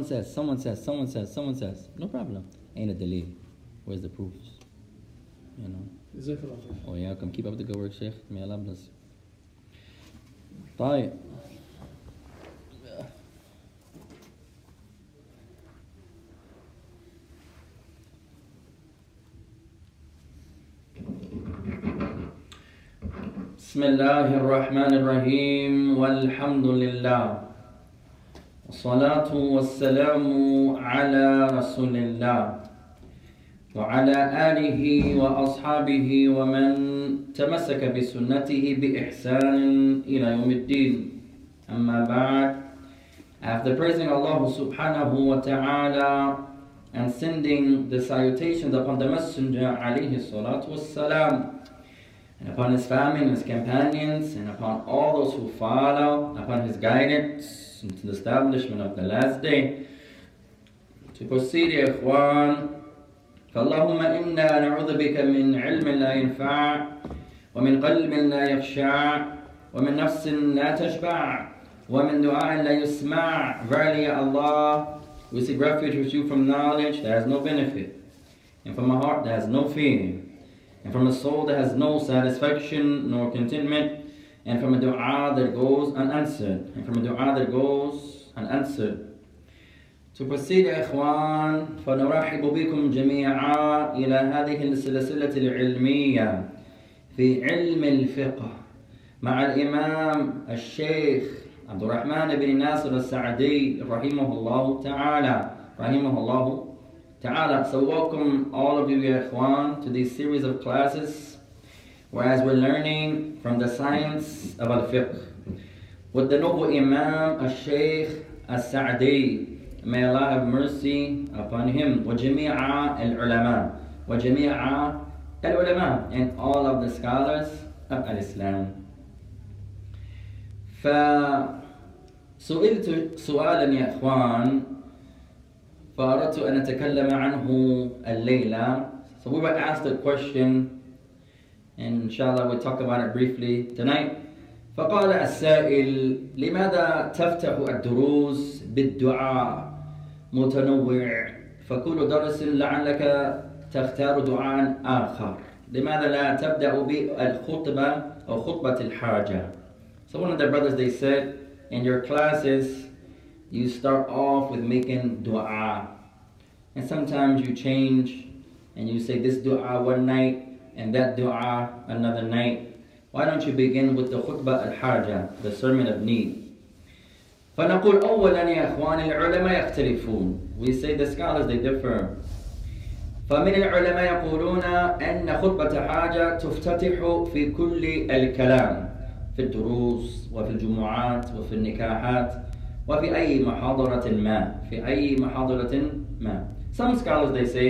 says, someone says, someone says, someone says. No problem. Ain't a delay. Where's the proofs? You know. جزاك الله خير وإياكم keep up the good work شيخ may Allah bless you طيب بسم الله الرحمن الرحيم والحمد لله والصلاة والسلام على رسول الله وعلى آله وأصحابه ومن تمسك بسنته بإحسان إلى يوم الدين أما بعد After praising Allah subhanahu wa ta'ala and sending the salutations upon the Messenger alayhi salatu wassalam and upon his family and his companions and upon all those who follow upon his guidance into the establishment of the last day to proceed يا إخوان فاللهم إنا نعوذ بك من علم لا ينفع ومن قلب لا يخشع ومن نفس لا تشبع ومن دعاء لا يسمع Verily Ya Allah we seek refuge with you from knowledge that has no benefit and from a heart that has no fear and from a soul that has no satisfaction nor contentment and from a dua that goes unanswered and from a dua that goes unanswered To proceed يا إخوان فنرحب بكم جميعا إلى هذه السلسلة العلمية في علم الفقه مع الإمام الشيخ عبد الرحمن بن ناصر السعدي رحمه الله تعالى رحمه الله تعالى So welcome all of you يا إخوان to this series of classes whereas we're learning from the science of al-fiqh with the noble Imam al-Sheikh al-Sa'di May Allah have mercy upon him وجميع العلماء وجميع العلماء and all of the scholars of Islam فسئلت سؤالا يا إخوان فأردت أن أتكلم عنه الليلة So we were asked a question and inshallah we'll talk about it briefly tonight فقال السائل لماذا تفتح الدروس بالدعاء متنوع فكل درس لعلك تختار دعاء آخر لماذا لا تبدأ بالخطبة أو خطبة الحاجة So one of the brothers they said in your classes you start off with making dua and sometimes you change and you say this dua one night and that dua another night why don't you begin with the khutbah al-haja the sermon of need فنقول أولا يا إخوان العلماء يختلفون we say the scholars they differ فمن العلماء يقولون أن خطبة حاجة تفتتح في كل الكلام في الدروس وفي الجمعات وفي النكاحات وفي أي محاضرة ما في أي محاضرة ما Some scholars they say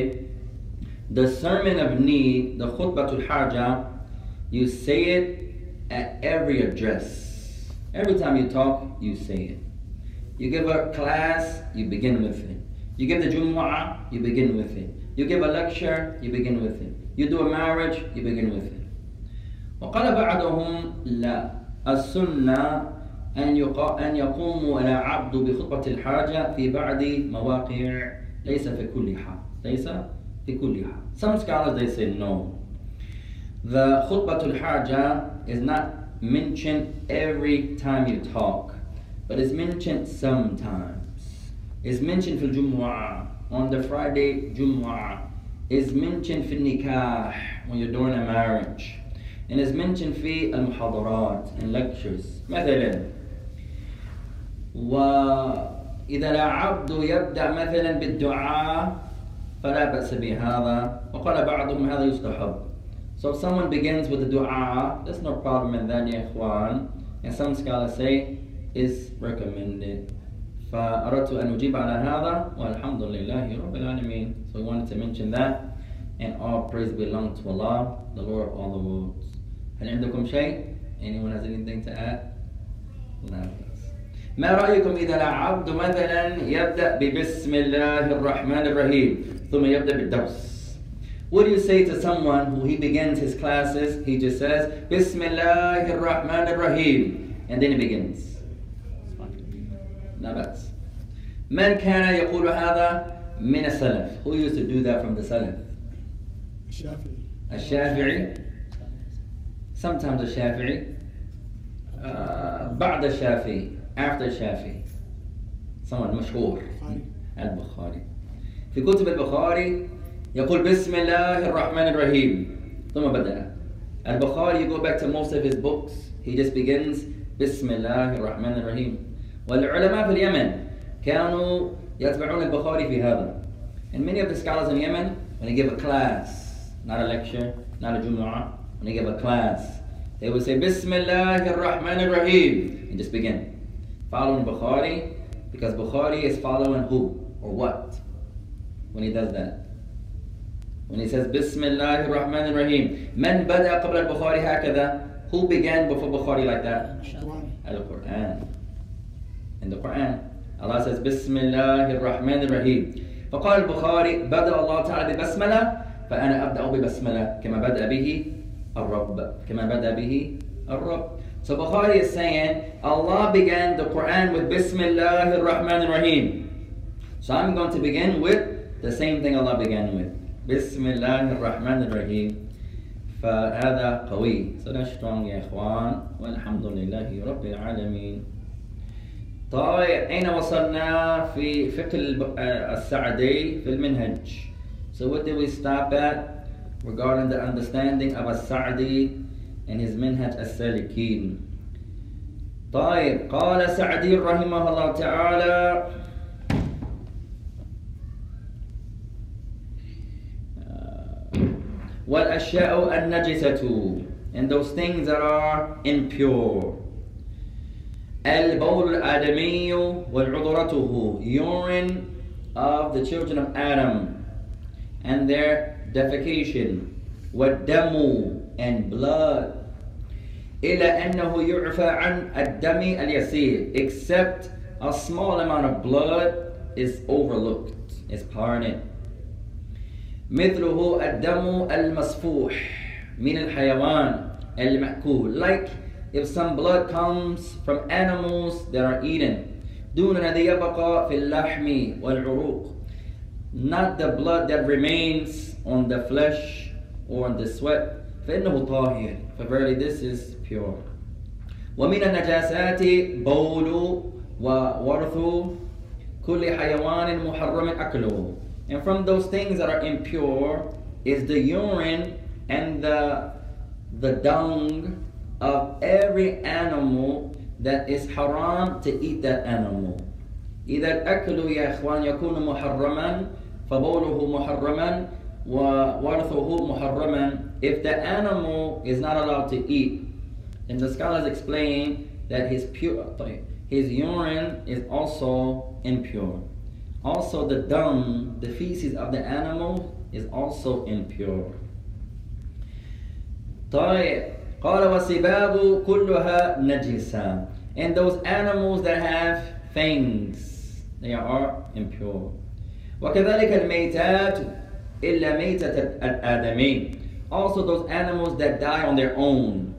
the sermon of need the خطبة الحاجة you say it at every address every time you talk you say it you give a class you begin with it you give the Jumu'ah you begin with it you give a lecture you begin with it you do a marriage you begin with it وقال بعضهم لا السنة أن يقا أن يقوم العبد بخطبة الحاجة في بعض مواقع ليس في كل حال ليس في كل حال Some scholars they say no The خطبة الحاجة is not mentioned every time you talk but it's mentioned sometimes It's mentioned في الجمعة on the Friday جمعة It's mentioned في النكاح when you're doing a marriage and is mentioned في المحاضرات and lectures مثلا وإذا العبد يبدأ مثلا بالدعاء فلا بأس بهذا وقال بعضهم هذا يستحب So if someone begins with the dua, there's no problem in that يا إخوان and some scholars say is recommended فأردت أن أجيب على هذا والحمد لله رب العالمين So we wanted to mention that and all praise belongs to Allah, the Lord of all the worlds. هل عندكم شيء؟ Anyone has anything to add? بأس. ما رأيكم إذا العبد مثلا يبدأ ببسم الله الرحمن الرحيم ثم يبدأ بالدرس What do you say to someone who he begins his classes, he just says, Bismillah ar-Rahman ar-Rahim, and then he begins. لا بأس. من كان يقول هذا من السلف Who used to do that from the Salaf? الشافعي الشافعي Sometimes الشافعي uh, بعد الشافعي After الشافعي Someone مشهور البخاري البخاري في كتب البخاري يقول بسم الله الرحمن الرحيم ثم بدأ البخاري you go back to most of his books he just begins بسم الله الرحمن الرحيم والعلماء في اليمن كانوا يتبعون البخاري في هذا and many of the scholars in Yemen when they give a class not a lecture not a jumu'ah when they give a class they would say بسم الله الرحمن الرحيم and just begin following Bukhari because Bukhari is following who? Or what? When he does that. When he says الله الرحمن الرحيم من بدأ قبل البخاري هكذا who began before Bukhari like that? القرآن in the Quran. Allah says الله الرحمن الرحيم فقال البخاري بدأ الله تعالى ببسملة فأنا أبدأ ببسملة كما بدأ به الرب كما بدأ به الرب So Bukhari is saying Allah began the Quran with Bismillah ar-Rahman ar-Rahim So I'm going to begin with the same thing Allah began with Bismillah ar-Rahman ar-Rahim فهذا قوي So that's strong يا إخوان والحمد لله رب العالمين طيب أين وصلنا في فقه الب- آه، السعدي في المنهج So what did we stop at regarding the understanding of السعدي and his منهج السالكين طيب قال سعدي رحمه الله تعالى والأشياء النجسة and those things that are impure البول الآدمي والعذرته urine of the children of Adam and their defecation والدم and blood إلى أنه يعفى عن الدم اليسير except a small amount of blood is overlooked is pardoned مثله الدم المسفوح من الحيوان المأكول like if some blood comes from animals that are eaten دون الذي يبقى في اللحم والعروق not the blood that remains on the flesh or on the sweat فإنه طاهر for verily this is pure ومن النجاسات بول وورث كل حيوان محرم أكله and from those things that are impure is the urine and the the dung of every animal that is haram to eat that animal إذا الأكل يا إخوان يكون محرما فبوله محرما وورثه محرما if the animal is not allowed to eat then the scholars explain that his pure his urine is also impure also the dung the feces of the animal is also impure طيب قال وسباب كلها نجسة and those animals that have fangs they are impure وكذلك الميتات إلا ميتة الآدمي also those animals that die on their own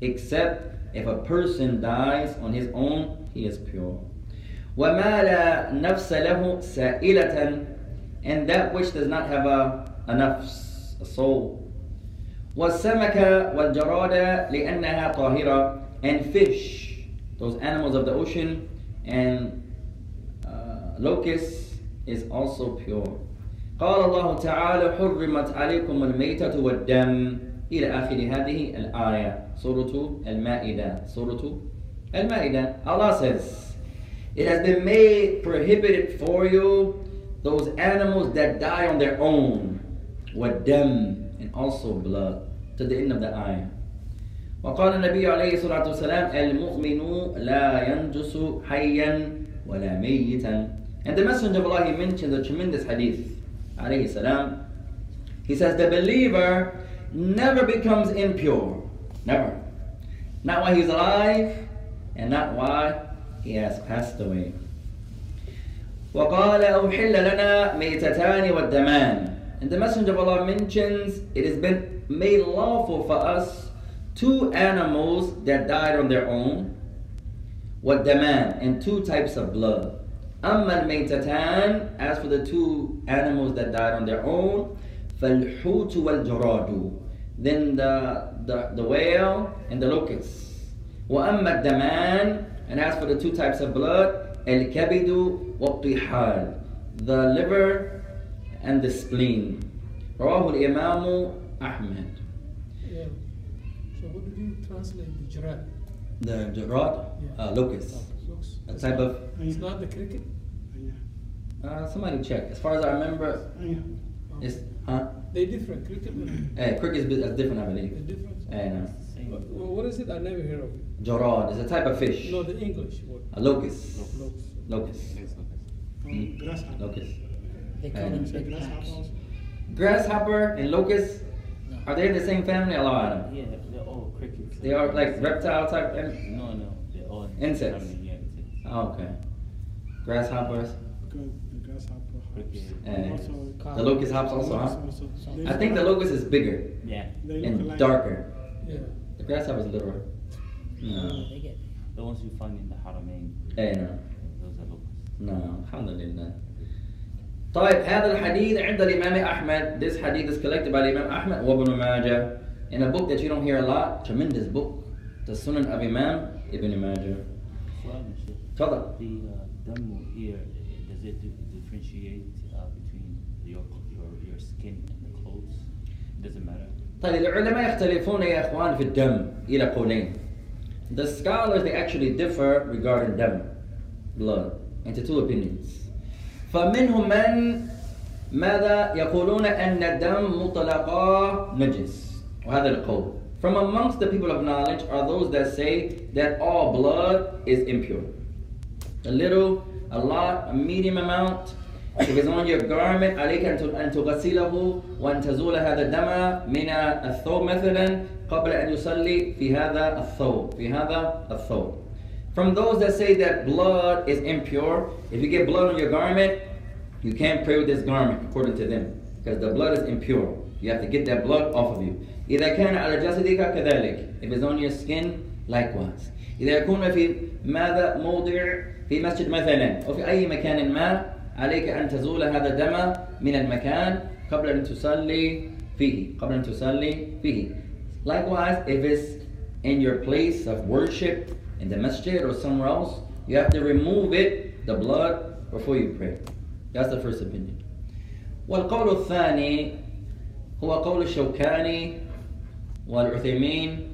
except if a person dies on his own he is pure وما لا نفس له سائلة and that which does not have a, a nafs, a soul والسمك والجراد لأنها طاهرة and fish those animals of the ocean and uh, locusts is also pure قال الله تعالى حرمت عليكم الميتة والدم إلى آخر هذه الآية سورة المائدة سورة المائدة Allah says it has been made prohibited for you those animals that die on their own والدم and also blood to the end of the ayah وقال النبي عليه الصلاة والسلام المؤمن لا ينجس حيا ولا ميتا and the messenger of Allah he mentioned a tremendous hadith he says the believer never becomes impure never not while he's alive and not while he has passed away وقال أحل لنا ميتتان والدمان and the messenger of Allah mentions it has been made lawful for us two animals that died on their own والدمان and two types of blood أما الميتتان as for the two animals that died on their own فالحوت والجراد then the, the, the whale and the locust وأما الدمان and as for the two types of blood الكبد والطحال the liver and the spleen رواه الإمام أحمد Yeah. So what did you translate the giraffe? the jarad Yeah. uh, locust Looks. a type of It's not the cricket. uh, somebody check as far as I remember it's huh They different cricket. and- Eh, cricket is that's different I The believe difference. Eh, no. What, what is it? I never heard of it. Jarad is a type of fish No, the English word. a locust Looks. locust Mm. Grasshopper. locust They call I them know. Grasshopper cats. also? grasshopper and locust No. are they in the same family Allah Yeah, they're all crickets. they are like reptile type and No, no, they're all Insects. insects. oh, okay grasshoppers Because the grasshopper hops. Cricket. Eh. Also, the locust hops also huh also- they I look think the alike. locust is bigger Yeah, They look and alike. darker Yeah. the grasshopper is littler Oh, no they get the ones you find in the Haramain. eh no Those are locusts. No, الحمد لله. طيب هذا الحديث عند الإمام أحمد. This hadith is collected by the Imam Ahmad وابن Majah in a book that you don't hear a lot. Tremendous book. The Sunan of Imam Ibn Majah. Su'al, Sheikh. تفضل. The uh, damu here, uh, does it di- differentiate uh, between your, your your skin and the clothes? Does it matter? طيب العلماء يختلفون يا إخوان في الدم إلى قولين. The scholars they actually differ regarding dam, blood, into two opinions. فمنهم من ماذا يقولون أن الدم مطلقا نجس وهذا القول. From amongst the people of knowledge are those that say that all blood is impure. A little, a lot, a medium amount. If it's on your garment عليك أن ت- أن تغسله وأن تزول هذا الدم من الثوب مثلا قبل أن يصلي في هذا الثوب في هذا الثوب. From those that say that blood is impure, if you get blood on your garment, you can't pray with this garment according to them because the blood is impure. You have to get that blood off of you. إذا كان على جسدك كذلك. If it's on your skin, likewise. إذا يكون في ماذا موضع في مسجد مثلا أو في أي مكان ما عليك أن تزول هذا الدم من المكان قبل أن تصلي فيه قبل أن تصلي فيه Likewise, if it's in your place of worship, in the masjid or somewhere else, you have to remove it, the blood, before you pray. That's the first opinion. والقول الثاني هو قول الشوكاني والعثيمين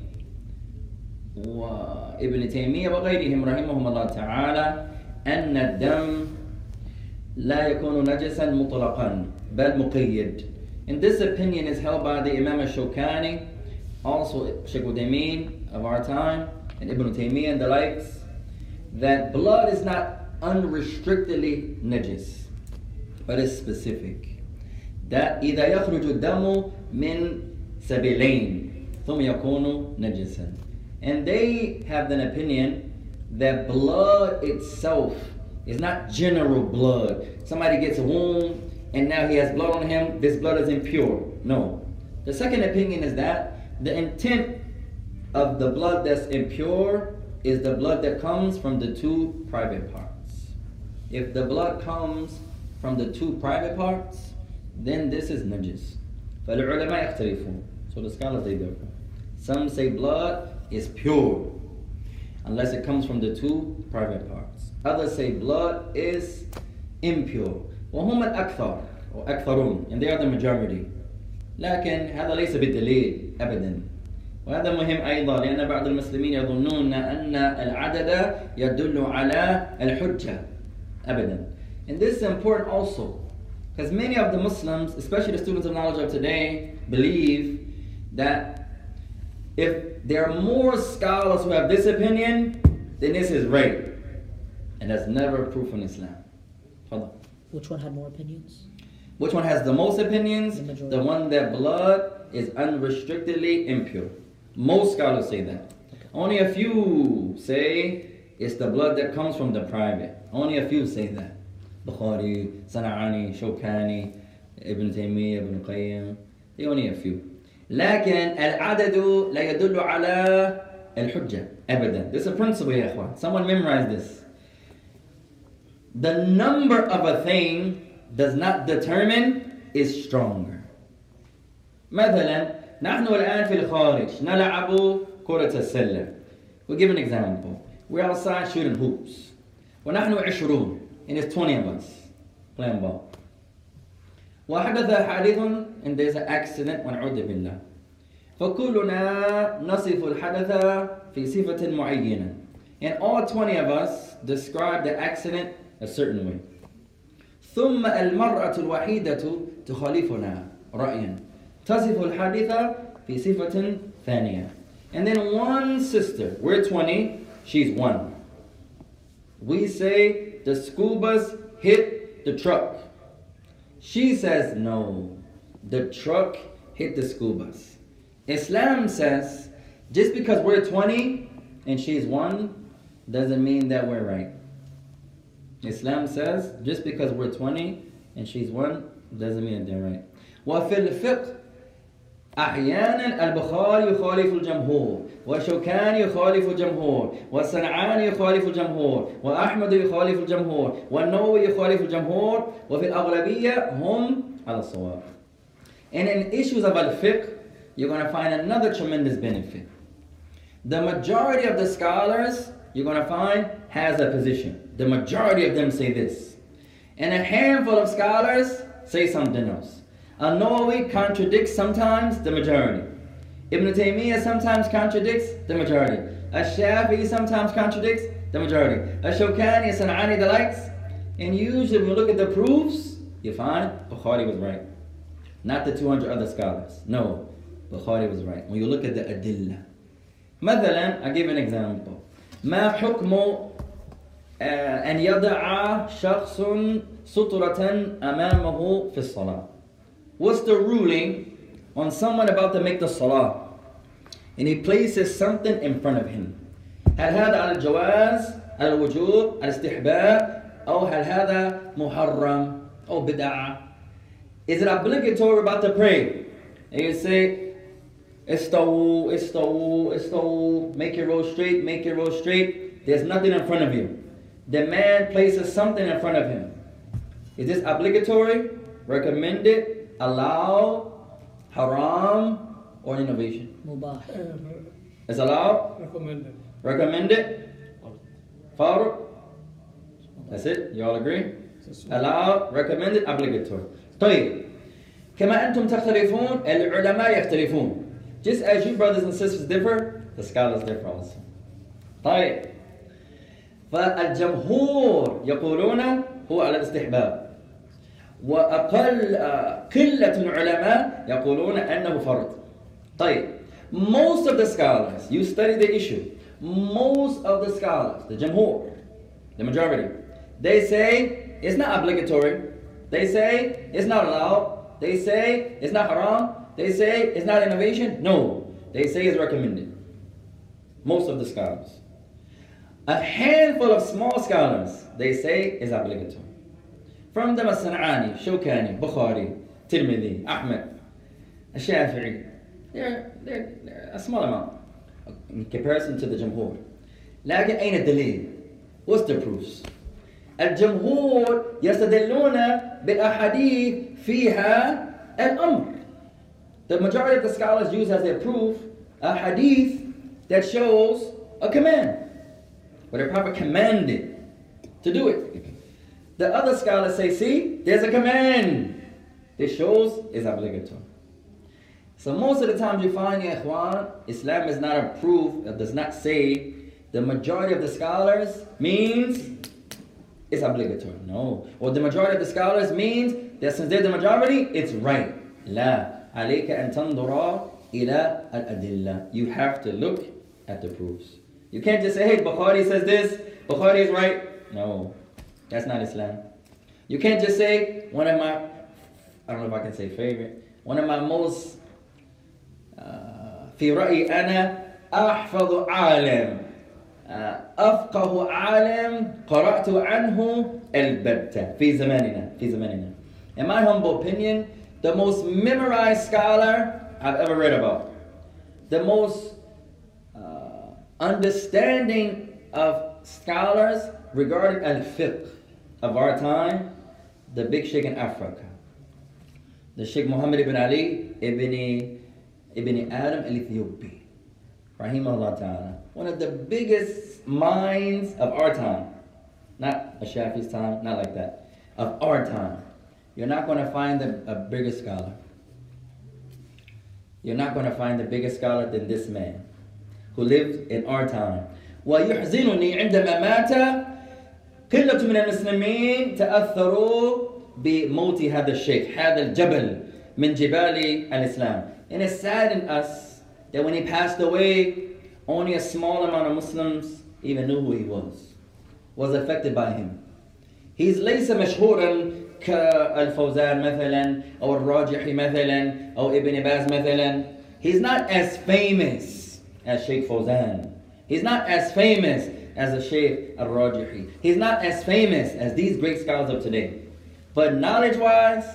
وابن تيمية وغيرهم رحمهم الله تعالى أن الدم لا يكون نجسا مطلقا بل مقيد. And this opinion is held by the Imam al-Shawkani, also Sheikh Uthaymeen of our time, and Ibn Taymiyyah and the likes, that blood is not unrestrictedly najis, but it's specific. That إذا يخرج الدم من سبيلين ثم يكون نجسا. And they have an opinion that blood itself is not general blood. Somebody gets a wound and now he has blood on him, this blood is impure. No. The second opinion is that the intent of the blood that's impure is the blood that comes from the two private parts. If the blood comes from the two private parts, then this is najis. فالعلماء يختلفون. So the scholars they differ. Some say blood is pure unless it comes from the two private parts. Others say blood is impure. وهم الأكثر or أكثرون and they are the majority. لكن هذا ليس بالدليل أبدا. وهذا مهم أيضا لأن بعض المسلمين يظنون أن العدد يدل على الحجة أبدا. And this is important also because many of the Muslims, especially the students of knowledge of today, believe that if there are more scholars who have this opinion, then this is rape. And that's never proof in Islam. Hold on. Which one had more opinions? Which one has the most opinions? The. The one that blood is unrestrictedly impure. Most scholars say that. Only a few say it's the blood that comes from the private. Only a few say that. Bukhari, Sana'ani, Shawkani, Ibn Taymiyyah, Ibn Qayyim. They only a few. لكن العدد لا يدل على الحجة أبدا. This is a principle يا إخوان. Someone memorize this. The number of a thing does not determine is stronger. مثلا نحن الآن في الخارج نلعب كرة السلة. We'll give an example. We're outside shooting hoops. ونحن عشرون and it's 20 of us playing ball. وحدث حادث and there's an accident ونعوذ بالله. فكلنا نصف الحدث في صفة معينة. And all 20 of us describe the accident a certain way. ثم المرأة الوحيدة تخالفنا رأيا تصف الحادث في صفة ثانية. And then one sister, we're 20, she's one. We say the school bus hit the truck. She says no, the truck hit the school bus. Islam says just because we're 20 and she's one doesn't mean that we're right. Islam says just because we're 20 and she's one doesn't mean that they're right. وفي الفقه أحيانا البخاري يخالف الجمهور وشوكان يخالف الجمهور والصنعاني يخالف الجمهور وأحمد يخالف الجمهور والنووي يخالف الجمهور وفي الأغلبية هم على الصواب And in issues of al-fiqh, you're going to find another tremendous benefit. The majority of the scholars you're going to find has a position. The majority of them say this. And a handful of scholars say something else. An-Nawawi contradicts sometimes the majority. Ibn Taymiyyah sometimes contradicts the majority. Ash-Shafi'i sometimes contradicts the majority. Ash-Shawkani, San'ani, the likes. And usually when you look at the proofs, you find Bukhari was right. Not the 200 other scholars. No, Bukhari was right. When you look at the adillah. مثلا, I give an example. ما حكم أن يضع شخص سترة أمامه في الصلاة What's the ruling on someone about to make the salah and he places something in front of him هل هذا على الجواز على الوجوب على الاستحباب أو هل هذا محرم أو بدعة Is it obligatory about to pray? And you say استووا استووا استووا make your road straight make your road straight there's nothing in front of you the man places something in front of him is this obligatory recommended allowed Haram or innovation Mubah. Uh, it's allowed recommended. recommended farud that's it you all agree allowed recommended obligatory طيب كما أنتم تختلفون العلماء يختلفون just as you brothers and sisters differ the scholars differ also طيب فالجمهور يقولون هو على الاستحباب وأقل آه، قلة العلماء يقولون أنه فرض طيب most of the scholars you study the issue most of the scholars the جمهور the majority they say it's not obligatory they say it's not allowed they say it's not haram they say it's not innovation no they say it's recommended most of the scholars a handful of small scholars they say is obligatory from them as-San'ani, Shawkani, Bukhari, Tirmidhi, Ahmed, Shafi'i. They're, they're, they're a small amount in comparison to the Jamhur. لكن أين الدليل؟ What's the proofs? الجمهور يستدلون بالأحاديث فيها الأمر. The majority of the scholars use as their proof a hadith that shows a command, where the Prophet commanded to do it. The other scholars say, see, there's a command. This shows it's obligatory. So most of the times you find, ya ikhwan, Islam is not a proof, it does not say the majority of the scholars means it's obligatory. No. Or the majority of the scholars means that since they're the majority, it's right. لا. عليك أن تنظر إلى الأدلة. You have to look at the proofs. You can't just say, hey, Bukhari says this, Bukhari is right. No. That's not Islam. You can't just say one of my, I don't know if I can say favorite, one of my most, uh, في رأيي أنا أحفظ عالم uh, أفقه عالم قرأت عنه البتة في زماننا في زماننا. In my humble opinion, the most memorized scholar I've ever read about, the most uh, understanding of scholars regarding al-fiqh of our time, the big sheikh in Africa, the Sheikh Muhammad ibn Ali ibn, ibn Adam al Ethiopi, Rahimahullah Ta'ala. One of the biggest minds of our time. Not a Shafi's time, not like that. Of our time. You're not going to find a, a bigger scholar. You're not going to find a bigger scholar than this man who lived in our time. ويحزنني عندما مات قلة من المسلمين تأثروا بموت هذا الشيخ هذا الجبل من جبال الإسلام. And it saddened us that when he passed away, only a small amount of Muslims even knew who he was, was affected by him. He's ليس مشهورا كالفوزان مثلا أو الراجحي مثلا أو ابن باز مثلا. He's not as famous as Sheikh Fawzan. He's not as famous as the Sheikh al-Rajihi. He's not as famous as these great scholars of today. But knowledge-wise,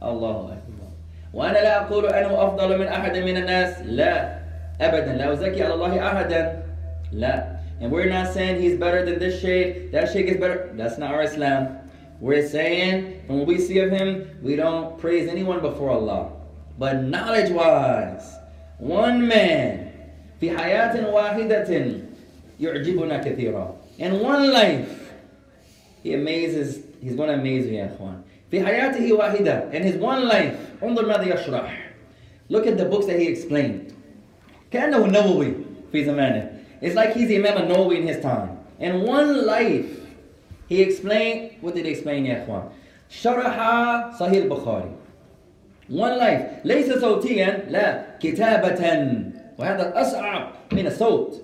Allahu Akbar. وأنا لا أقول أنه أفضل من أحد من الناس لا أبدا لا أزكي على الله أحدا لا and we're not saying he's better than this sheikh that sheikh is better that's not our Islam we're saying from what we see of him we don't praise anyone before Allah but knowledge wise one man في حياة واحدة يعجبنا كثيرا in one life he amazes he's going to amaze you يا إخوان في حياته واحدة in his one life انظر ماذا يشرح look at the books that he explained كأنه النووي في زمانه it's like he's the Imam al-Nawawi in his time in one life he explained what did he explain يا إخوان شرح صحيح البخاري one life ليس صوتيا لا كتابة وهذا أصعب من الصوت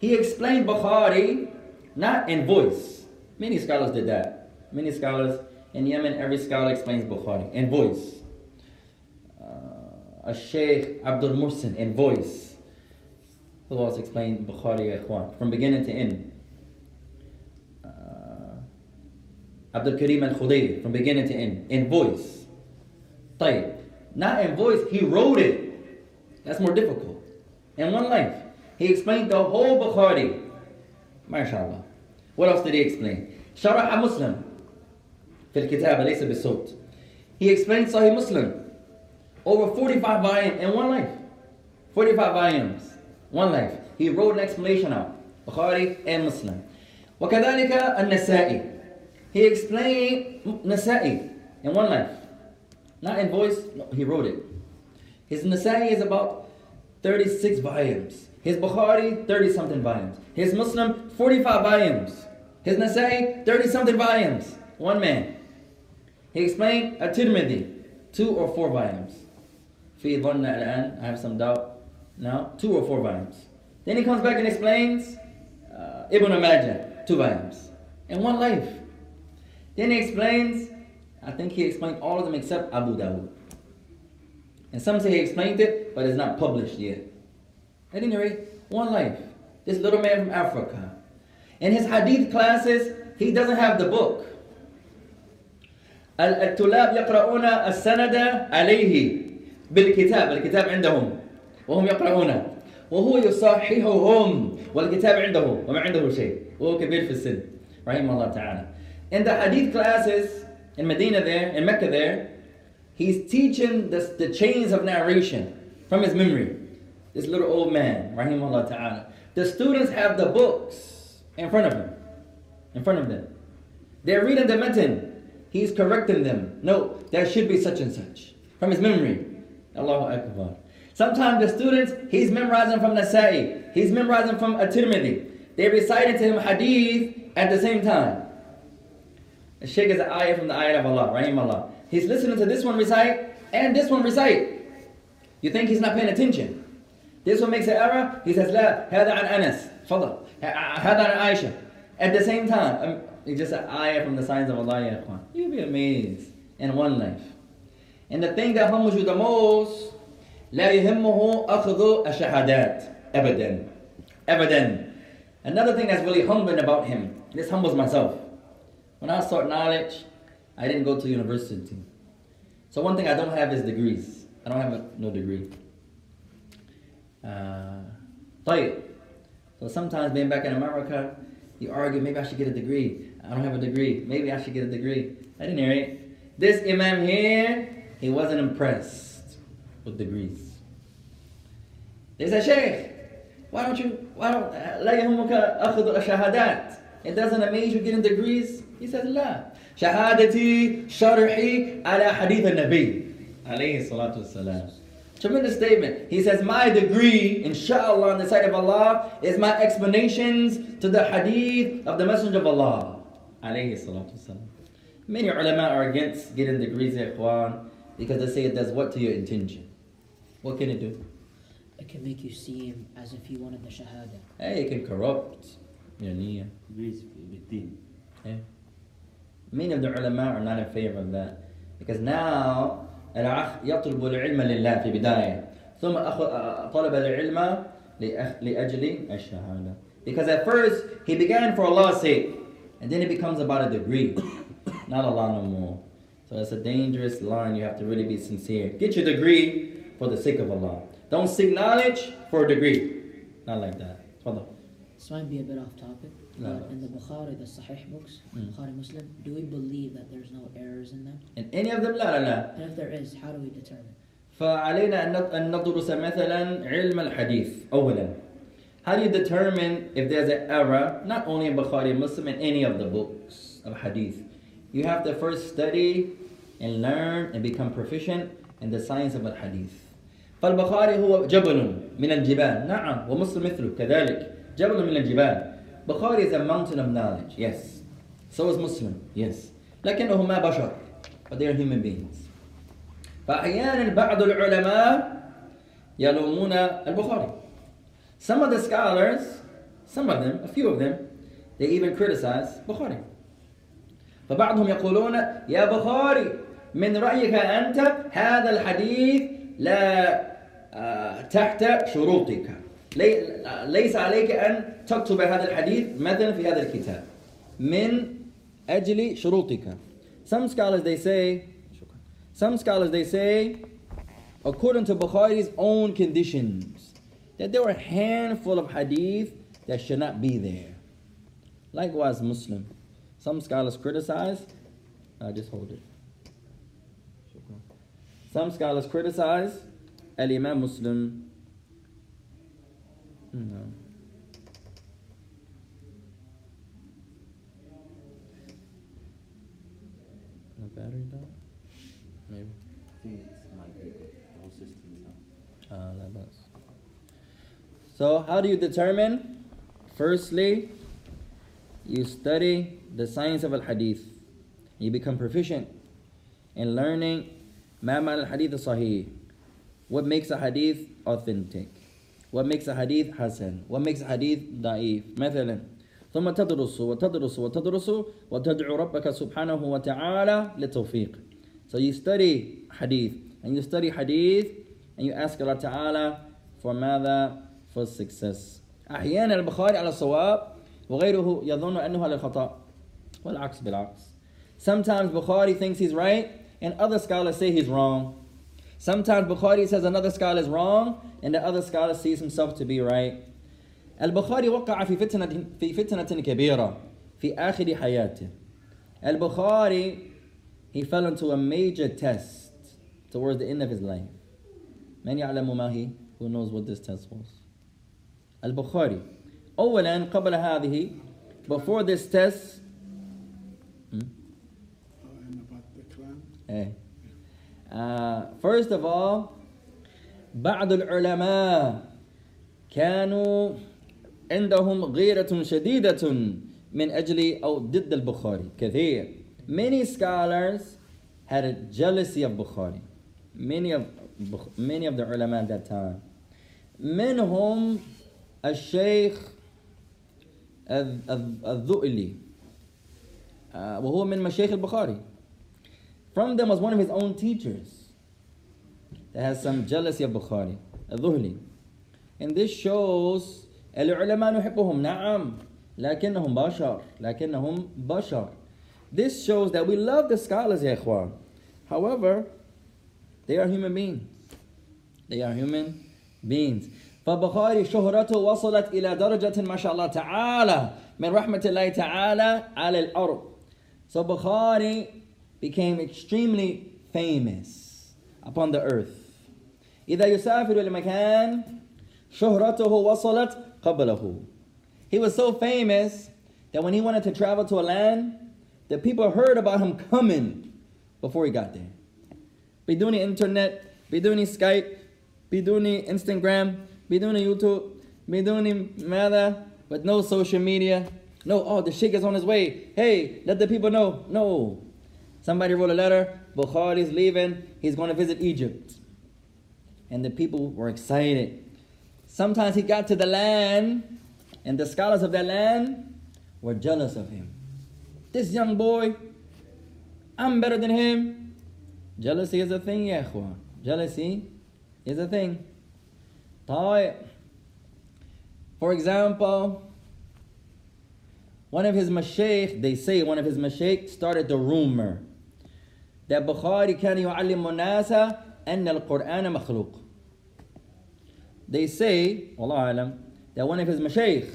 He explained Bukhari not in voice. Many scholars did that. Many scholars in Yemen, every scholar explains Bukhari in voice. Uh, Sheikh Abdul Muhsin in voice. Who else explained Bukhari from beginning to end? Uh, Abdul Karim al Khudayr from beginning to end in voice. Tayyib. Not in voice, he wrote it. That's more difficult. In one life. he explained the whole Bukhari MashaAllah what else did he explain شرح مسلم في الكتابة ليس بالصوت he explained Sahih Muslim over 45 volumes in one life 45 volumes one life he wrote an explanation out Bukhari and Muslim وكذلك النسائي he explained Nasa'i in one life not in voice no, he wrote it his Nasa'i is about 36 volumes his Bukhari 30 something volumes his Muslim 45 volumes his Nasa'i 30 something volumes one man he explained a Tirmidhi two or four volumes في ظن الآن I have some doubt now two or four volumes then he comes back and explains uh, Ibn Majah two volumes in one life then he explains I think he explained all of them except Abu Dawud and some say he explained it but it's not published yet at any rate one life this little man from Africa in his hadith classes he doesn't have the book الطلاب يقرؤون السند عليه بالكتاب الكتاب عندهم وهم يقرؤونه وهو يصححهم والكتاب عنده وما عنده شيء وهو كبير في السن رحمه الله تعالى in the hadith classes in Medina there in Mecca there he's teaching the, the chains of narration from his memory this little old man rahimahullah ta'ala the students have the books in front of them. in front of them they're reading the matan He's correcting them. No, that should be such and such. From his memory. Allahu Akbar. Sometimes the students, he's memorizing from Nasa'i. He's memorizing from At-Tirmidhi. They reciting to him hadith at the same time. The Shaykh is an ayah from the ayah of Allah, Rahim Allah. He's listening to this one recite and this one recite. You think he's not paying attention. This one makes an error. He says, لا هذا عن أنس. فضل. هذا عن عائشة. At the same time. Um, it's just an ayah from the signs of Allah, ya ikhwan. You'll be amazed in one life. And the thing that humbles you the most, لا يهمه أخذ الشهادات أبدا أبدا. Another thing that's really humbling about him, this humbles myself. When I sought knowledge, I didn't go to university. So one thing I don't have is degrees. I don't have a, no degree. Uh, so sometimes being back in America, you argue, maybe I should get a degree. I don't have a degree. Maybe I should get a degree. I didn't hear it. this imam here, he wasn't impressed with degrees. They said, Sheikh, why don't you, why don't, uh, it doesn't amaze you getting degrees? He says, La. Shahadati sharhi ala hadith al-Nabi. Alayhi salatu wasalam. Tremendous statement. He says, My degree, inshallah, on the side of Allah, is my explanations to the hadith of the Messenger of Allah. Alayhi salatu wasalam. Many ulama are against getting degrees, ya ikhwan, because they say it does what to your intention? What can it do? It can make you seem as if you wanted the shahada. Hey, it can corrupt your niyyah. Degrees within. Yeah. Many of the ulama are not in favor of that. Because now, الأخ يطلب العلم لله في بداية ثم أخ- طلب العلم لأخ- لأجل الشهادة. Because at first, he began for Allah's sake. And then it becomes about a degree. Not Allah no more. So it's a dangerous line. You have to really be sincere. Get your degree for the sake of Allah. Don't seek knowledge for a degree. Not like that. Tfadal. This might be a bit off topic, No. But in the Bukhari, the Sahih books, Mm. Bukhari Muslim, do we believe that there's no errors in them? In any of them, la la la. And if there is, how do we determine? فعلينا أن ندرس مثلا علم الحديث أولا. How do you determine if there's an error, not only in Bukhari Muslim, in any of the books of hadith? You have to first study and learn and become proficient in the science of الحديث. فالبخاري هو جبل من الجبال نعم ومسلم مثله كذلك جبل من الجبال Bukhari is a mountain of knowledge yes so is Muslim yes لكنهما بشر but they are human beings فأحيانا بعض العلماء يلومون البخاري Some of the scholars, some of them, a few of them, they even criticize Bukhari. فبعضهم يقولون يا بخاري من رأيك أنت هذا الحديث لا آه، تحت شروطك ليس عليك أن تكتب هذا الحديث مثلا في هذا الكتاب من أجل شروطك Some scholars they say Some scholars they say according to Bukhari's own conditions that there were a handful of hadith that should not be there. Likewise Muslim. Some scholars criticize uh, just hold it. Some scholars criticize Al Imam Muslim. No. The battery died? Maybe. I think it might be the whole system now. Uh, that does. So, how do you determine? Firstly, you study the science of al hadith. You become proficient in learning ما معنى الحديث الصحيح. What makes a hadith authentic? What makes a hadith حسن? What makes a hadith ضعيف? مثلا ثم تدرس وتدرس وتدرس وتدعو ربك سبحانه وتعالى للتوفيق. So you study hadith and you study hadith and you ask Allah Ta'ala for ماذا? For success. أحيانا البخاري على الصواب وغيره يظن أنه على الخطأ والعكس بالعكس. Sometimes Bukhari thinks he's right and other scholars say he's wrong. Sometimes Bukhari says another scholar is wrong and the other scholar sees himself to be right. البخاري وقع في فتنة في فتنة كبيرة في آخر حياته. البخاري he fell into a major test towards the end of his life. من يعلم ما هي? Who knows what this test was? البخاري أولا قبل هذه before this test hmm? Uh, and about the clan. Eh. Uh, first of all بعض العلماء كانوا عندهم غيرة شديدة من أجل أو ضد البخاري كثير many scholars had a jealousy of Bukhari many of many of the ulama at that time منهم الشيخ الذ- الذ- الذؤلي uh, وهو من مشايخ البخاري from them was one of his own teachers that has some jealousy of Bukhari, الذهلي. And this shows العلماء نحبهم نعم لكنهم بشر لكنهم بشر. This shows that we love the scholars يا إخوان. However, they are human beings. They are human beings. فبخاري شهرته وصلت إلى درجة ما شاء الله تعالى من رحمة الله تعالى على الأرض. So Bukhari became extremely famous upon the earth. إذا يسافر لمكان شهرته وصلت قبله. He was so famous that when he wanted to travel to a land, the people heard about him coming before he got there. بدون internet, بدون سكايب, بدون Instagram, بدون YouTube, بدون ماذا, with no social media. No, oh, the sheikh is on his way. Hey, let the people know. No. Somebody wrote a letter. Bukhari is leaving. He's going to visit Egypt. And the people were excited. Sometimes he got to the land, and the scholars of that land were jealous of him. This young boy, I'm better than him. Jealousy is a thing, yeah, ikhwan. Jealousy is a thing. طيب. For example, one of his mashaykh, they say one of his mashaykh started the rumor that Bukhari كان يعلم الناس أن القرآن مخلوق. they say, Allah Alam, that one of his mashaykh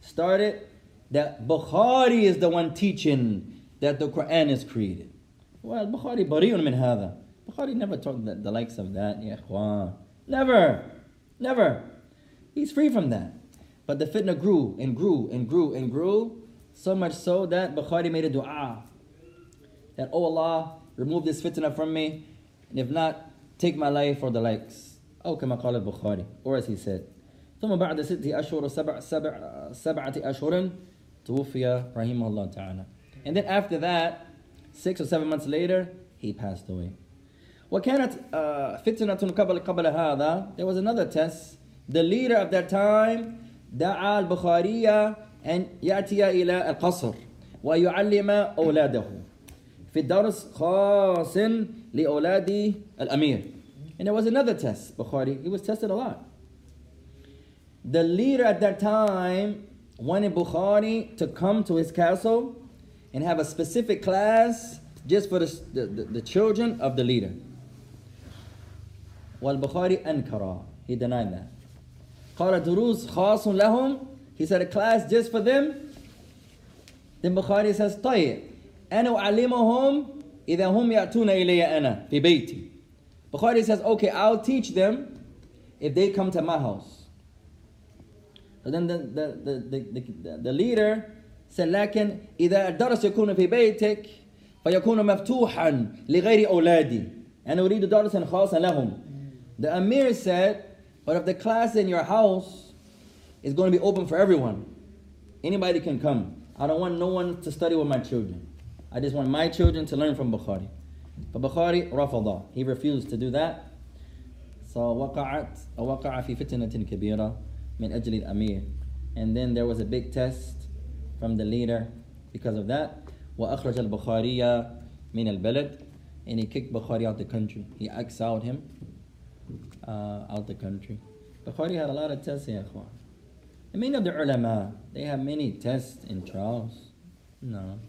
started that Bukhari is the one teaching that the Quran is created. Well, Bukhari bari'un min hada. Bukhari never taught the, the likes of that, ya ikhwan. Never. Never. He's free from that. But the fitna grew and grew and grew and grew, so much so that Bukhari made a dua that, Oh Allah, remove this fitna from me, and if not, take my life or the likes. أو كما قال البخاري or as he said. ثم بعد ست أشهر سبع سبع سبعة أشهر توفي رحمه الله تعالى. And then after that six or seven months later he passed away. وكانت uh, فتنة قبل قبل هذا. There was another test. The leader of that time دعا البخاري أن يأتي إلى القصر ويعلم أولاده. في درس خاص لأولاد الأمير. and there was another test, Bukhari. He was tested a lot. The leader at that time wanted Bukhari to come to his castle and have a specific class just for the, the, the, the children of the leader. والبخاري أنكر. He denied that. قال دروس خاص لهم. He said a class just for them. Then Bukhari says طيب أنا أعلمهم إذا هم يأتون إلي أنا في بيتي. Bukhari says, okay, I'll teach them if they come to my house. So then the, the, the, the, the, the leader said, لكن إذا الدرس يكون في بيتك فيكون مفتوحا لغير أولادي. أنا أريد درسا خاصا لهم. The Amir said, but if the class in your house is going to be open for everyone, anybody can come. I don't want no one to study with my children. I just want my children to learn from Bukhari. But Bukhari رفض. He refused to do that. So وقعت وقع في فتنة كبيرة من أجل الأمير. And then there was a big test from the leader because of that. وأخرج البخاري من البلد. And he kicked Bukhari out the country. He exiled him uh, out the country. Bukhari had a lot of tests, ya ikhwan. And many of the ulama, they have many tests and trials. No.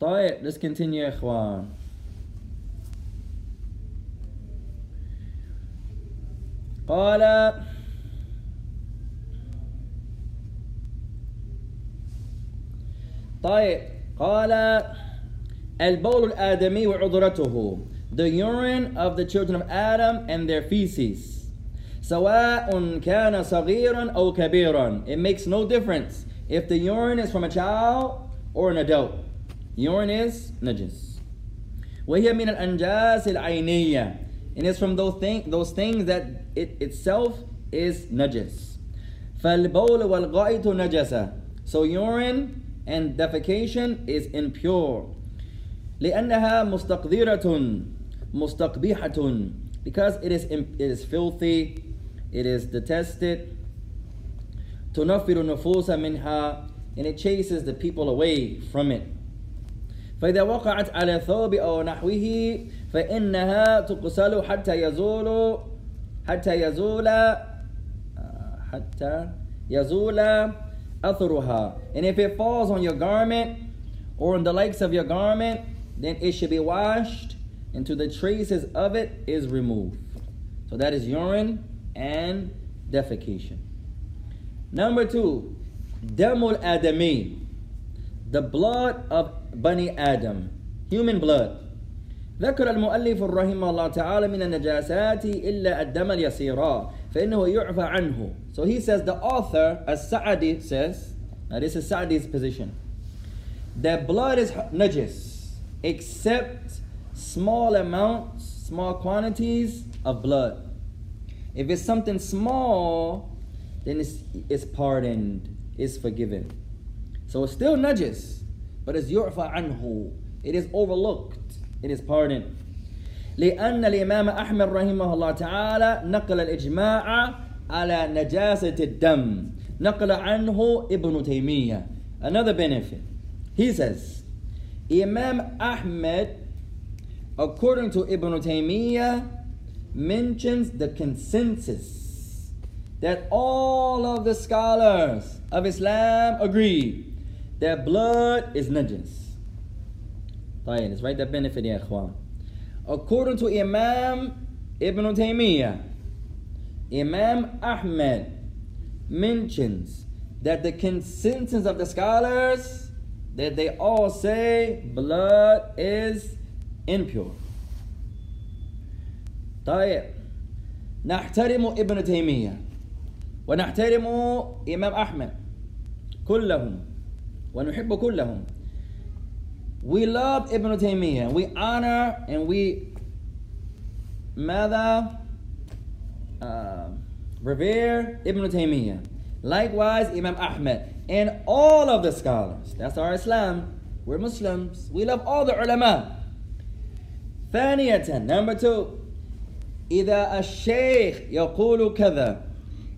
طيب let's continue يا اخوان قال طيب قال البول الآدمي وعذرته the urine of the children of Adam and their feces سواء كان صغيرا أو كبيرا it makes no difference if the urine is from a child or an adult urine is najis وهي من الأنجاس العينية and it's from those, thing, those things that it itself is najis فالبول والغائط نجسة so urine and defecation is impure لأنها مستقذرة مستقبيحة because it is it is filthy it is detested تنفر النفوس منها and it chases the people away from it فإذا وقعت على ثوب أو نحوه فإنها تغسل حتى يزول حتى يزول حتى يزول أثرها and if it falls on your garment or on the likes of your garment then it should be washed until the traces of it is removed so that is urine and defecation. Number two, damul adami, the blood of Bani Adam, human blood. ذكر المؤلف رحمه الله تعالى من النجاسات إلا الدم اليسيرا فإنه يعفى عنه. So he says the author, as-Sa'di says, now this is Sa'di's position, that blood is najis except small amounts, small quantities of blood. If it's something small, then it's, it's pardoned, it's forgiven. So it's still najis, but it's yu'fa anhu. It is overlooked, it is pardoned. لأن الإمام أحمد رحمه الله تعالى نقل الإجماع على نجاسة الدم نقل عنه ابن تيمية Another benefit. He says, Imam Ahmed, according to Ibn Taymiyyah, mentions the consensus that all of the scholars of Islam agree that blood is najis. طيب, let's write that benefit يا إخوان. According to Imam Ibn Taymiyyah, Imam Ahmed mentions that the consensus of the scholars that they all say blood is impure. طيب نحترم ابن تيمية ونحترم إمام أحمد كلهم ونحب كلهم We love Ibn Taymiyyah. We honor and we ماذا uh, revere Ibn Taymiyyah. Likewise, Imam Ahmed and all of the scholars. That's our Islam. We're Muslims. We love all the ulama. ثانية, number two, إذا الشيخ يقول كذا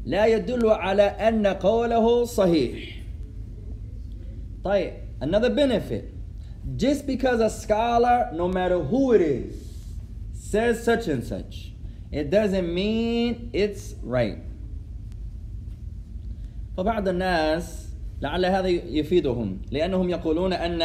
لا يدل على أن قوله صحيح. طيب, another benefit. Just because a scholar, no matter who it is, says such and such, it doesn't mean it's right. فبعض الناس لعل هذا يفيدهم لأنهم يقولون أن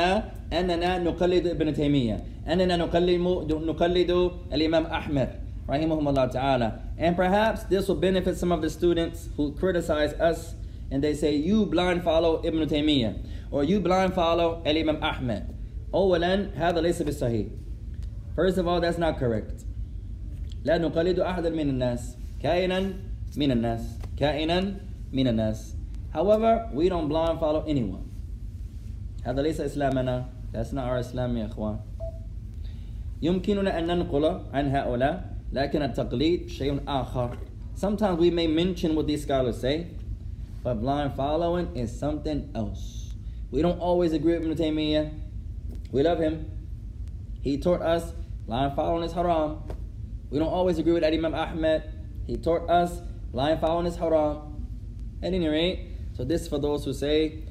أننا نقلد ابن تيمية أننا نقلد نقلد الإمام أحمد رحمهم الله تعالى and perhaps this will benefit some of the students who criticize us and they say you blind follow Ibn Taymiyyah or you blind follow Imam Ahmed أولا هذا ليس بالصحيح First of all that's not correct لا نقلد أحدا من الناس كائنا من الناس كائنا من الناس However, we don't blind follow anyone. هذا ليس إسلامنا. That's not our Islam يا إخوان. يمكننا أن ننقل عن هؤلاء لكن التقليد شيء آخر. Sometimes we may mention what these scholars say, but blind following is something else. We don't always agree with Ibn Taymiyyah. We love him. He taught us blind following is haram. We don't always agree with Imam Ahmed. He taught us blind following is haram. At any rate, so this for those who say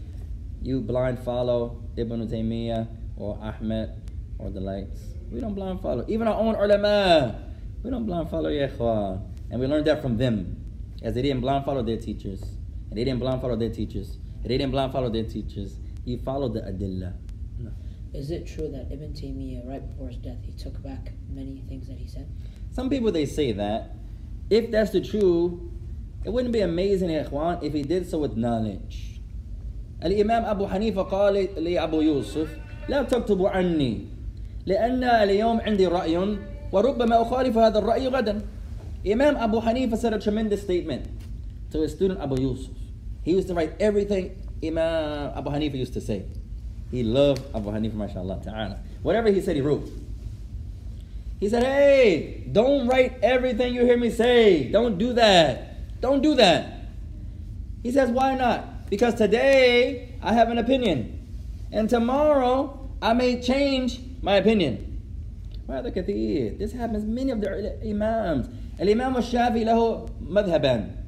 you blind follow Ibn Taymiyyah or Ahmed or the likes. We don't blind follow. Even our own ulama, we don't blind follow Yahweh. And we learned that from them. As they didn't blind follow their teachers. And they didn't blind follow their teachers. And they didn't blind follow their teachers. He followed the adillah. Is it true that Ibn Taymiyyah, right before his death, he took back many things that he said? Some people they say that. If that's the truth, it wouldn't be amazing, يا إخوان, if he did so with knowledge. الإمام أبو حنيفة قال لأبو يوسف لا تكتب عني لأن اليوم عندي رأي وربما أخالف هذا الرأي غدا. Imam Abu Hanifa said a tremendous statement to his student Abu Yusuf. He used to write everything Imam Abu Hanifa used to say. He loved Abu Hanifa, mashallah ta'ala. Whatever he said, he wrote. He said, Hey, don't write everything you hear me say. Don't do that. Don't do that. He says, Why not? Because today I have an opinion, and tomorrow I may change my opinion. هذا كثير. This happens many of the imams. الإمام الشافعي له مذهبان.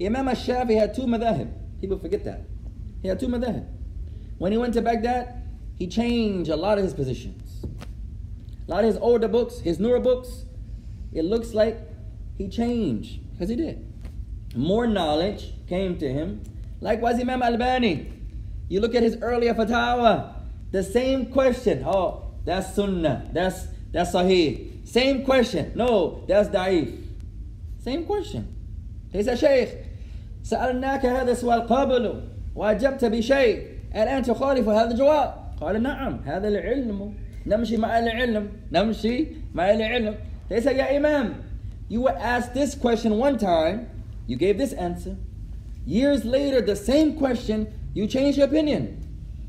Imam al-Shafi had two madhahib. People forget that. He had two madhahib. When he went to Baghdad, he changed a lot of his positions. A lot of his older books, his newer books, it looks like he changed, because he did. More knowledge came to him. Likewise, Imam al-Albani. You look at his earlier fatawa. the same question. Oh, that's sunnah, that's, that's sahih. Same question. No, that's da'if. Same question. He said, Shaykh, سألناك هذا السؤال قبل وأجبت بشيء الآن تخالف هذا الجواب قال نعم هذا العلم نمشي مع العلم نمشي مع العلم ليس يا إمام you were asked this question one time you gave this answer years later the same question you changed your opinion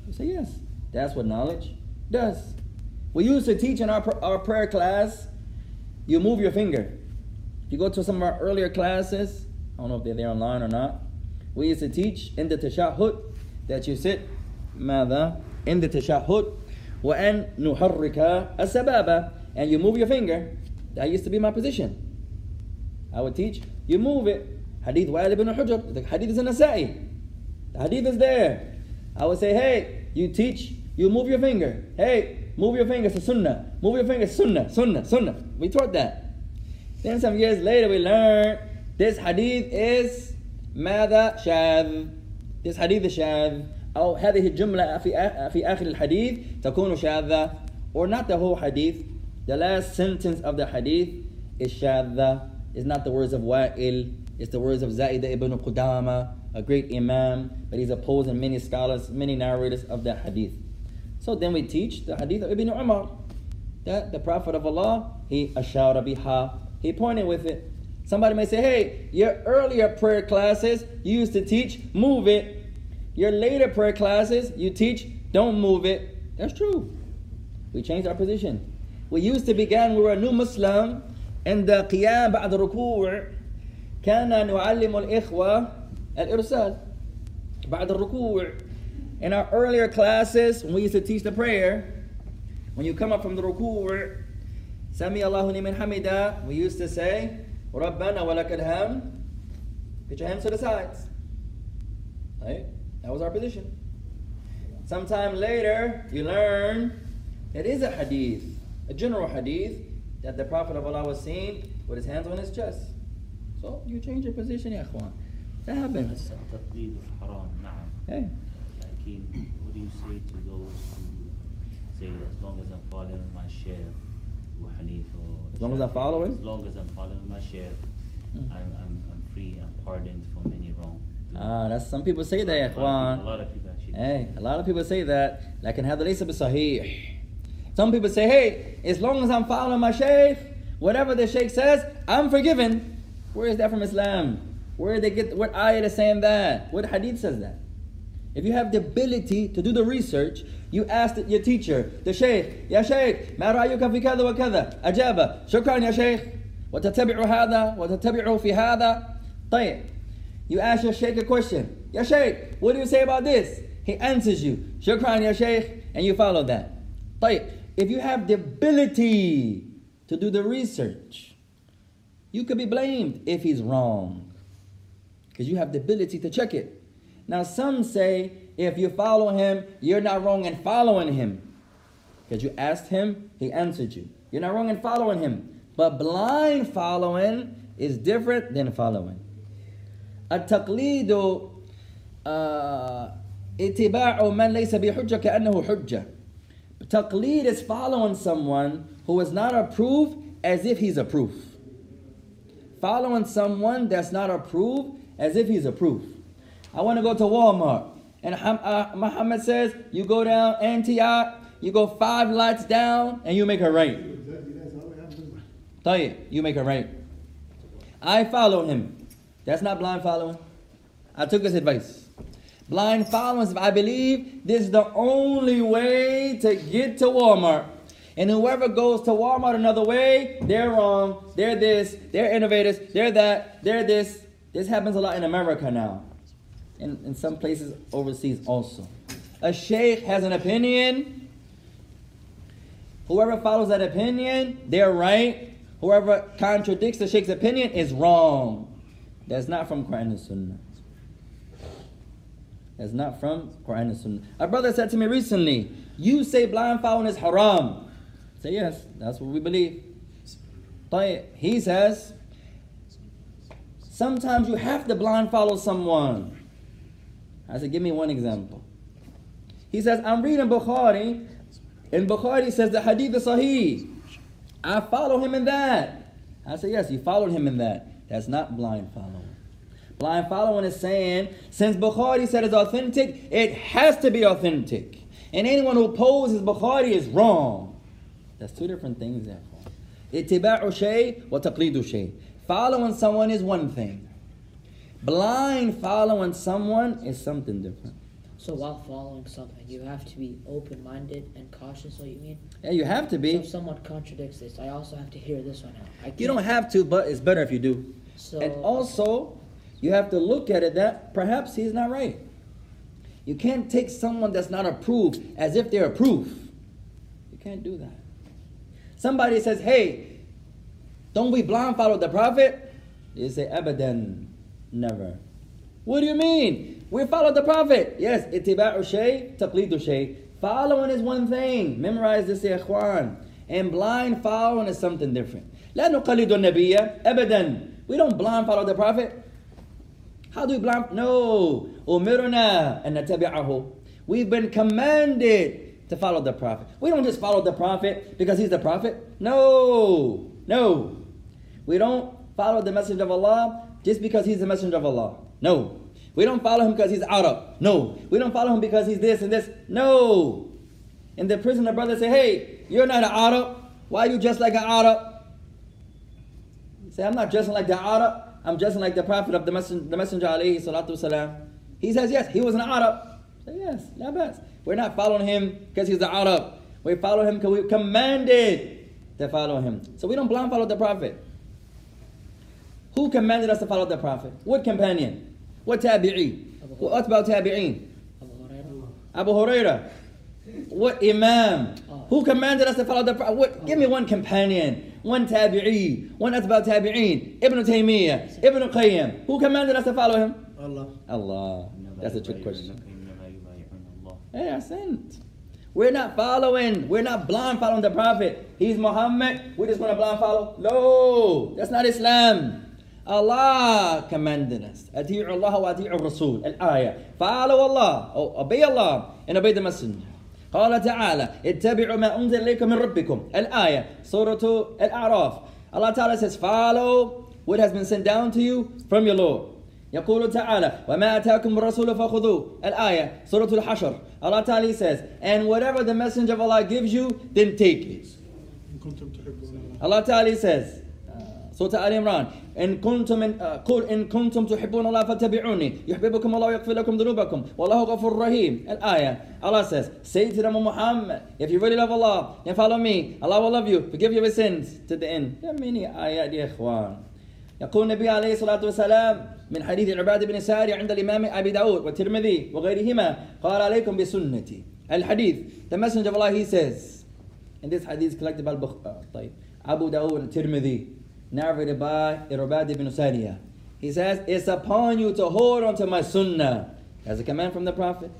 you say yes that's what knowledge does we used to teach in our, pr- our prayer class you move your finger if you go to some of our earlier classes I don't know if they're there online or not. We used to teach in the tashahhud that you sit ماذا in the tashahhud وأن نحرك السبابة and you move your finger. That used to be my position. I would teach you move it. Hadith Wa'il ibn Hujr. The hadith is in Nasa'i. The hadith is there. I would say, hey, you teach, you move your finger. Hey, move your finger, it's sunnah. Move your finger, sunnah, sunnah, sunnah. We taught that. Then some years later, we learned this hadith is ماذا شاذ This hadith is شاذ أو هذه الجملة في في آخر الحديث تكون شاذة or not the whole hadith the last sentence of the hadith is شاذة. It's not the words of Wa'il. It's the words of Za'idah ibn Qudama, a great imam, but he's opposing many scholars, many narrators of the hadith. So then we teach the hadith of Ibn Umar that the Prophet of Allah, he ashara biha, he pointed with it. Somebody may say, hey, your earlier prayer classes, you used to teach, move it. Your later prayer classes, you teach, don't move it. That's true. We changed our position. We used to begin, we were a new Muslim, and the qiyam بعد الركوع كان نعلم الإخوة الإرسال بعد الركوع in our earlier classes when we used to teach the prayer when you come up from the ruku' Sami Allahu liman hamida, we used to say, رَبَّنَا وَلَكَ الْهَمْ Put your hands to the sides. Right? That was our position. Sometime later, you learn it is a hadith, a general hadith, that the Prophet of Allah was seen with his hands on his chest. So you change your position, ya ikhwan. That happens. Hey. What do you say to those who say, as long as I'm following my Shaykh, Abu As long as I'm following? as long as I'm following my sheikh Mm. I'm, I'm, I'm free I'm pardoned from any wrong Ah, that's some people say that, ya a lot, ikhwan. of people, a lot of people actually Hey, a lot of people say that. لكن هذا ليس بصحيح. Some people say, hey, as long as I'm following my sheikh, whatever the sheikh says, I'm forgiven. Where is that from Islam? Where did they get what ayat is saying that? What hadith says that? If you have the ability to do the research, you ask the- your teacher, the sheikh, يا شيخ ما رأيك في كذا وكذا؟ أجاب شكرا يا شيخ وتتبع هذا وتتبع في هذا. طيب. You ask your sheikh a question. Ya sheikh, what do you say about this? He answers you. Shukran ya sheikh, and you follow that. طيب. If you have the ability to do the research, you could be blamed if he's wrong. Because you have the ability to check it. Now, some say if you follow him, you're not wrong in following him. Because you asked him, he answered you. You're not wrong in following him. But blind following is different than following. التقليد آه، اتباع من ليس بحجة كأنه حجة. Taqleed is following someone who is not a proof as if he's a proof. Following someone that's not a proof as if he's a proof. I want to go to Walmart. And uh, Muhammad says, you go down Antioch, you go five lights down, and you make a right. Tell you make a right. I follow him. That's not blind following. I took his advice. Blind following, I believe this is the only way to get to Walmart. And whoever goes to Walmart another way, they're wrong, they're this, they're innovators, they're that, they're this. This happens a lot in America now. And in some places overseas also. A sheikh has an opinion. Whoever follows that opinion, they're right. Whoever contradicts the sheikh's opinion is wrong. That's not from Quran and Sunnah. That's not from Quran and Sunnah. A brother said to me recently, You say blind following is haram. I say, Yes, that's what we believe. He says, Sometimes you have to blind follow someone. I said, Give me one example. He says, I'm reading Bukhari, and Bukhari says the hadith is sahih. I follow him in that. I said, Yes, you followed him in that. That's not blind following. Blind following is saying, since Bukhari said it's authentic, it has to be authentic. And anyone who opposes Bukhari is wrong. That's two different things there. Ittiba'u shay wa taqlidu shay. Following someone is one thing. Blind following someone is something different. So while following something, you have to be open-minded and cautious. What you mean? Yeah, you have to So be. if someone contradicts this, I also have to hear this one out. You don't have to, but it's better if you do. So And also, you have to look at it that perhaps he's not right. You can't take someone that's not approved as if they're approved. You can't do that. Somebody says, hey, don't we blind follow the prophet? You say, abadan, never. What do you mean? We follow the prophet. Yes, itiba'u shay, taqlidu shay. Following is one thing. Memorize this, ya ikhwan. And blind following is something different. لا نقلد النبي أبدا. We don't blind follow the prophet. How do we blind? No. أمرنا أن نتبعه. We've been commanded to follow the prophet. We don't just follow the prophet because he's the prophet. No. No. We don't follow the messenger of Allah just because he's the messenger of Allah. No. We don't follow him because he's Arab. No. We don't follow him because he's this and this. No. And the prison, prisoner brother say, hey, you're not an Arab. Why are you dressed like an Arab? Say, I'm not dressing like the Arab. I'm dressing like the Prophet of the Messenger, the messenger alayhi salatu. He says, yes, he was an Arab. Say, yes, la bas. We're not following him because he's the Arab. We follow him because we commanded to follow him. So we don't blind follow the Prophet. Who commanded us to follow the Prophet? What companion? What tabi'i? What about tabi'een? Abu Huraira. What imam? Who commanded us to follow the Prophet? What, give me one companion, one tabi'i, one about tabi'een, Ibn Taymiyyah, Ibn Qayyim. Who commanded us to follow him? Allah. Allah. That's a trick question. Hey, I sent. We're not following. We're not blind following the Prophet. He's Muhammad. We're just going to blind follow. No, that's not Islam. Allah commanded us. أطيعوا الله وأطيعوا الرسول. الآية. Follow Allah. Or obey Allah and obey the Messenger. قال تعالى اتبعوا ما أنزل إليكم من ربكم. الآية. سورة الأعراف. Allah Ta'ala says, follow what has been sent down to you from your Lord. يقول تعالى وما أتاكم الرسول فخذوه الآية سورة الحشر Allah Ta'ala says and whatever the messenger of Allah gives you then take it الله. Allah Ta'ala says uh, صوت آل عمران. إن كنتم إن آه، قل إن كنتم تحبون الله فاتبعوني. يحببكم الله ويغفر لكم ذنوبكم. والله غفور رحيم. الآية. الله says say to سيدنا Muhammad if you really love Allah then follow me. Allah will love you. Forgive your sins to the end. يا ميني ايات يا اخوان يقول النبي عليه الصلاة والسلام من حديث عباد بن ساري عند الإمام أبي داود والترمذي وغيرهما قال عليكم بسنتي. الحديث. The messenger of Allah he says in this hadith collected by طيب. Abu طيب. ابو داود الترمذي narrated by Irbad ibn Sariya. He says, It's upon you to hold on to my sunnah. As a command from the Prophet,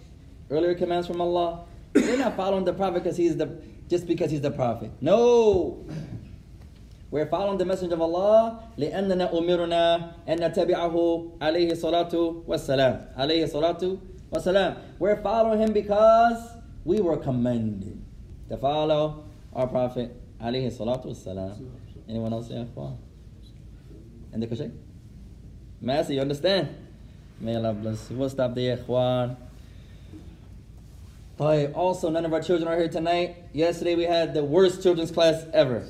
earlier commands from Allah. We're not following the Prophet because he's the just because he's the Prophet. No. We're following the message of Allah لأننا أمرنا أن نتبعه عليه الصلاة والسلام عليه الصلاة والسلام We're following him because we were commanded to follow our Prophet عليه الصلاة والسلام Anyone else in F1? In the Kashik? Master, you understand? May Allah bless you. We'll stop juan but Also, none of our children are here tonight. Yesterday we had the worst children's class ever.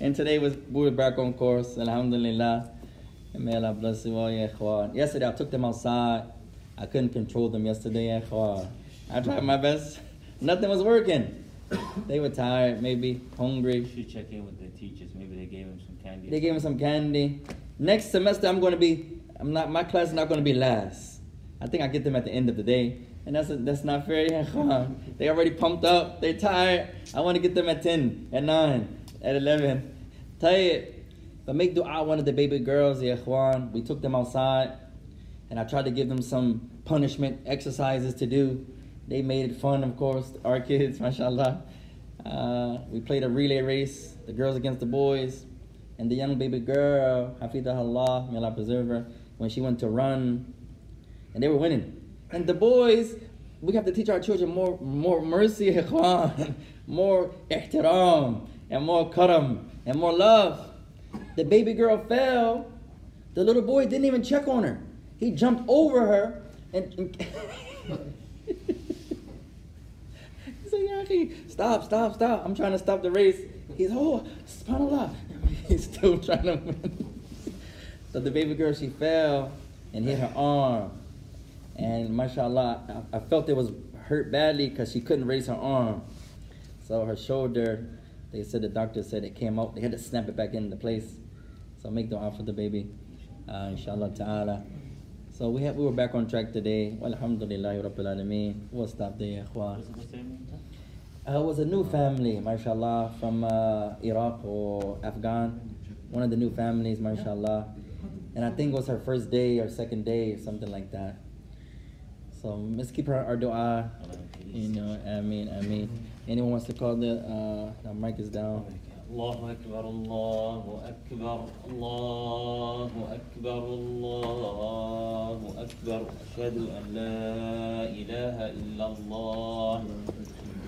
and today was, we back on course, alhamdulillah. And may Allah bless you all. Yesterday I took them outside. I couldn't control them yesterday, ya. I tried my best. Nothing was working. They were tired, maybe You hungry. should check in with the teachers. Maybe they gave him some candy. They gave them some candy. Next semester I'm going to be. I'm not. My class is not going to be last. I think I get them at the end of the day, and that's that's not fair. They already pumped up. They tired. I want to get them at ten, at nine, at eleven. Tayyip. But make dua one of the baby girls, ya ikhwan. We took them outside, and I tried to give them some punishment exercises to do. They made it fun, of course. Our kids, mashallah. Uh, we played a relay race, the girls against the boys. And the young baby girl, Hafidah Allah, may Allah preserve her, when she went to run, and they were winning. And the boys, we have to teach our children more, more mercy, ikhwan, more ihtiram, and more karam, and more love. The baby girl fell, The little boy didn't even check on her. He jumped over her and. and He's like, "Ya akhi, stop, stop, stop. I'm trying to stop the race. He's, oh, subhanAllah. He's still trying to win. So the baby girl, she fell and hit her arm. And mashallah, I, I felt it was hurt badly because she couldn't raise her arm. So her shoulder, they said the doctor said it came out. They had to snap it back into place. So make dua for the baby, uh, inshallah ta'ala. So we have, we were back on track today. Alhamdulillah, Rabbil Alameen. We'll stop there, ikhwan. What's the name? Uh, it was a new family, mashallah, from uh, Iraq or Afghan. One of the new families, mashallah. And I think it was her first day or second day or something like that. So let's keep her our dua. You know, Ameen, Ameen. Anyone wants to call the uh, the mic is down. الله أكبر الله أكبر الله أكبر الله أكبر أشهد أن لا إله إلا الله